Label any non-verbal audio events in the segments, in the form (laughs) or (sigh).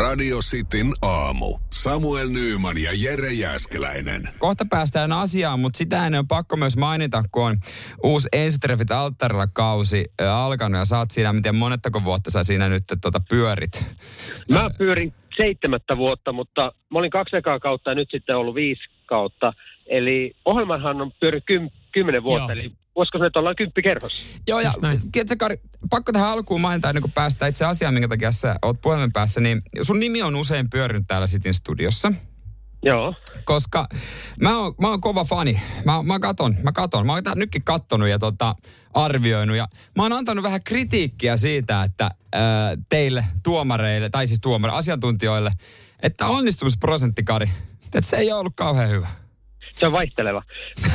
Radio Cityn aamu. Samuel Nyyman ja Jere Jäskeläinen. Kohta päästään asiaan, mutta sitä ennen on pakko myös mainita, kun on uusi Ensitreffit alttarilla kausi alkanut ja saat siinä, miten monettako vuotta sä siinä nyt tuota pyörit. Mä pyörin seitsemättä vuotta, mutta mä olin kaksi ekaa kautta ja nyt sitten ollut viisi kautta. Eli ohjelmanhan on pyörinyt kym, kymmenen vuotta, Joo. eli voisiko se, että ollaan kymppikerhossa? Joo, ja tiedätkö, Kari, pakko tähän alkuun mainita ennen kuin päästään itse asiaan, minkä takia sä oot puhelimen päässä, niin sun nimi on usein pyörinyt täällä Sitin studiossa. Joo. koska mä oon, mä oon kova fani. Mä, mä katon, mä katon. Mä oon tää nytkin kattonut ja tota, arvioinut. Ja mä oon antanut vähän kritiikkiä siitä, että ää, teille tuomareille, tai siis tuomare, asiantuntijoille, että onnistumisprosentti, Kari, että se ei ole ollut kauhean hyvä. Se on vaihteleva.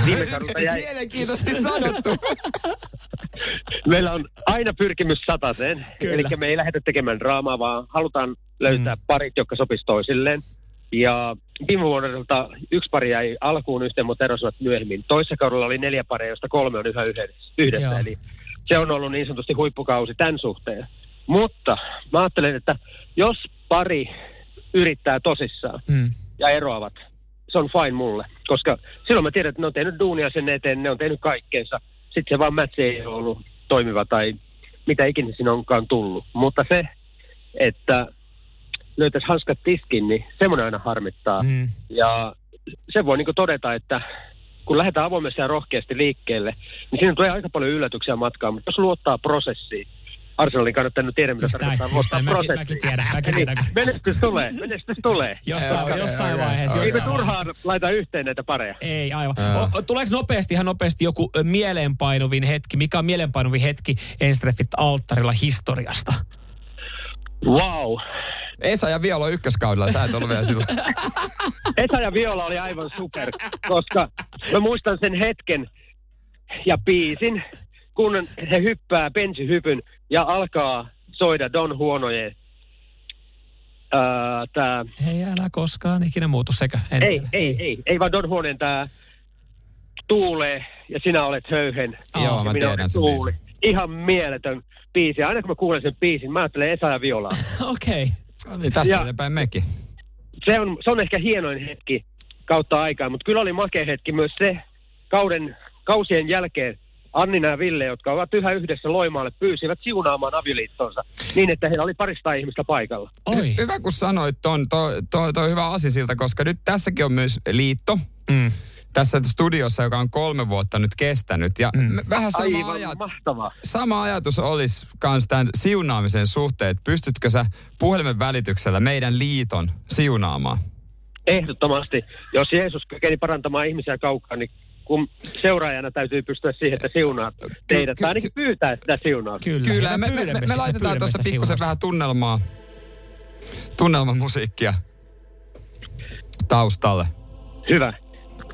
Viime (laughs) kaudelta jäi, Mielenkiintoisesti sanottu. (laughs) meillä on aina pyrkimys sataseen. Eli me ei lähdetä tekemään draamaa, vaan halutaan löytää mm. parit, jotka sopis toisilleen. Ja viime vuodelta yksi pari jäi alkuun yhteen, mutta erosivat myöhemmin. Toissa kaudella oli neljä paria, josta kolme on yhä yhdessä. yhdessä. Joo. Eli se on ollut niin sanotusti huippukausi tämän suhteen. Mutta mä ajattelen, että jos pari yrittää tosissaan Mm. ja eroavat, se on fine mulle. Koska silloin mä tiedän, että ne on tehnyt duunia sen eteen, ne on tehnyt kaikkeensa. Sitten se vaan match ei ollut toimiva tai mitä ikinä siinä onkaan tullut. Mutta se, että löytäisi hanskat tiskin, niin semmoinen aina harmittaa. Mm. Ja se voi niin todeta, että kun lähdetään avoimesti ja rohkeasti liikkeelle, niin siinä tulee aika paljon yllätyksiä matkaan. Mutta jos luottaa prosessiin, Arsenalin kannattaa nyt tiedä, mitä tarkoittaa luottaa näin. Mäkin- tiedän, mäkin tiedän. Menestys tulee, menestys tulee. (laughs) Jossain, jossain vaiheessa. Ei me turhaan laita yhteen näitä pareja. Ei, aivan. Joo. O, o- tuleeko nopeasti, ihan nopeasti joku mieleenpainuvin hetki? Mikä on mieleenpainuvin hetki Enstreffit alttarilla historiasta? Wow. Esa ja Viola ykköskaudella, sä et ollut vielä silloin. (laughs) Esa ja Viola oli aivan super, koska mä muistan sen hetken ja biisin, kun he hyppää bensihypyn ja alkaa soida Don Huonojen ää, tää, Ei älä koskaan ikinä muutu sekö? En ei, tiedä. ei, ei, ei vaan Don Huonen tää tuulee ja sinä olet höyhen. Joo, ja mä minä tiedän sen tuuli. Ihan mieletön biisi. Aina kun mä kuulen sen biisin, mä ajattelen Esa ja Violaa. (laughs) Okei. Okay. No niin, tästä Ja- eteenpäin mekin. se on, se on ehkä hienoin hetki kautta aikaa, mutta kyllä oli makea hetki myös se kauden, kausien jälkeen Annina ja Ville, jotka ovat yhä yhdessä Loimaalle, pyysivät siunaamaan avioliittonsa niin, että heillä oli parista ihmistä paikalla. Oi. Hy- hyvä, kun sanoit ton, toi, toi, toi hyvä asia siltä, koska nyt tässäkin on myös liitto. Mm. Tässä studiossa, joka on kolme vuotta nyt kestänyt. Ja Mm. mm. vähän sama, Aivan ajat, mahtavaa. sama ajatus olisi myös tämän siunaamisen suhteen. että Pystytkö sä puhelimen välityksellä meidän liiton siunaamaan? Ehdottomasti. Jos Jeesus kykeni parantamaan ihmisiä kaukaa, niin kun seuraajana täytyy pystyä siihen, että siunaat teidät, ky- tai ainakin pyytää sitä siunaa. Kyllä. Kyllä, me, me, me, me laitetaan sitä pikkusen vähän tunnelmaa, tunnelmamusiikkia taustalle. Hyvä.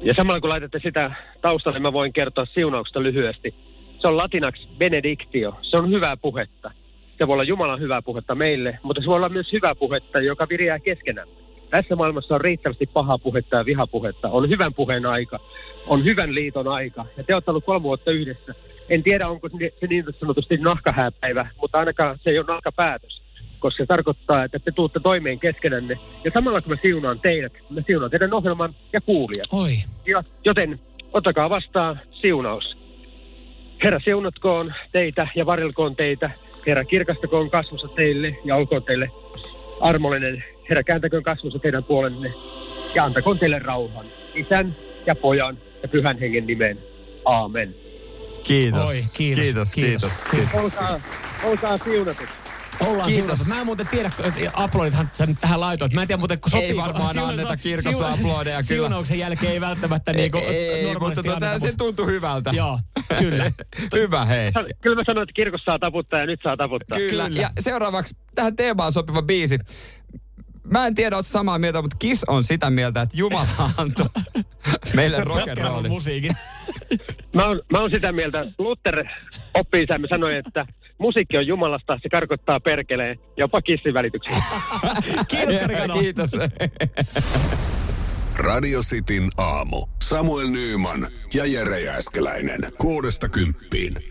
Ja samalla kun laitatte sitä taustalle, mä voin kertoa siunauksesta lyhyesti. Se on latinaksi benedictio. Se on hyvää puhetta. Se voi olla Jumalan hyvää puhetta meille, mutta se voi olla myös hyvää puhetta, joka viriää keskenään. Tässä maailmassa on riittävästi pahaa puhetta ja vihapuhetta. On hyvän puheen aika. On hyvän liiton aika. Ja te olette ollut kolme vuotta yhdessä. En tiedä, onko se niin sanotusti nahkahääpäivä, mutta ainakaan se ei ole nahkapäätös. Koska se tarkoittaa, että te tuutte toimeen keskenänne. Ja samalla kun mä siunaan teidät, mä siunaan teidän ohjelman ja kuulijat. Oi. Ja- Joten ottakaa vastaan siunaus. Herra siunatkoon teitä ja varilkoon teitä. Herra kirkastakoon kasvossa teille ja olkoon teille armollinen. Herra kääntäköön kasvossa teidän puolenne ja antakoon teille rauhan. Isän ja pojan ja pyhän hengen nimeen. Aamen. Kiitos. Oi, kiitos, Kiitos, kiitos. kiitos. kiitos. Olkaa, olkaa siunatut. Ollaan Kiitos. siunattu. Mä en muuten tiedä, että aplodithan sä nyt tähän laitoit. Mä en tiedä muuten, kun sopii. Ei varmaan anneta kirkossa aplodeja, kyllä. Siunauksen jälkeen ei välttämättä niinku Ei, mutta tota, se tuntui hyvältä. Joo, kyllä. (laughs) Hyvä, hei. Kyllä mä sanoin, että kirkossa saa taputtaa ja nyt saa taputtaa. Kyllä. Kyllä. Ja seuraavaksi tähän teemaan sopiva biisi. Mä en tiedä, oot samaa mieltä, mutta Kiss on sitä mieltä, että Jumala antoi meille rock'n'rollin. musiikin. Mä oon, mä oon sitä mieltä, Luther oppi sanoi, että musiikki on Jumalasta, se karkottaa perkeleen, jopa kissin välityksellä. (laughs) Kiitos Karikano. Kiitos. Radio Cityn aamu. Samuel Nyyman ja Jere Jääskeläinen. Kuudesta kymppiin.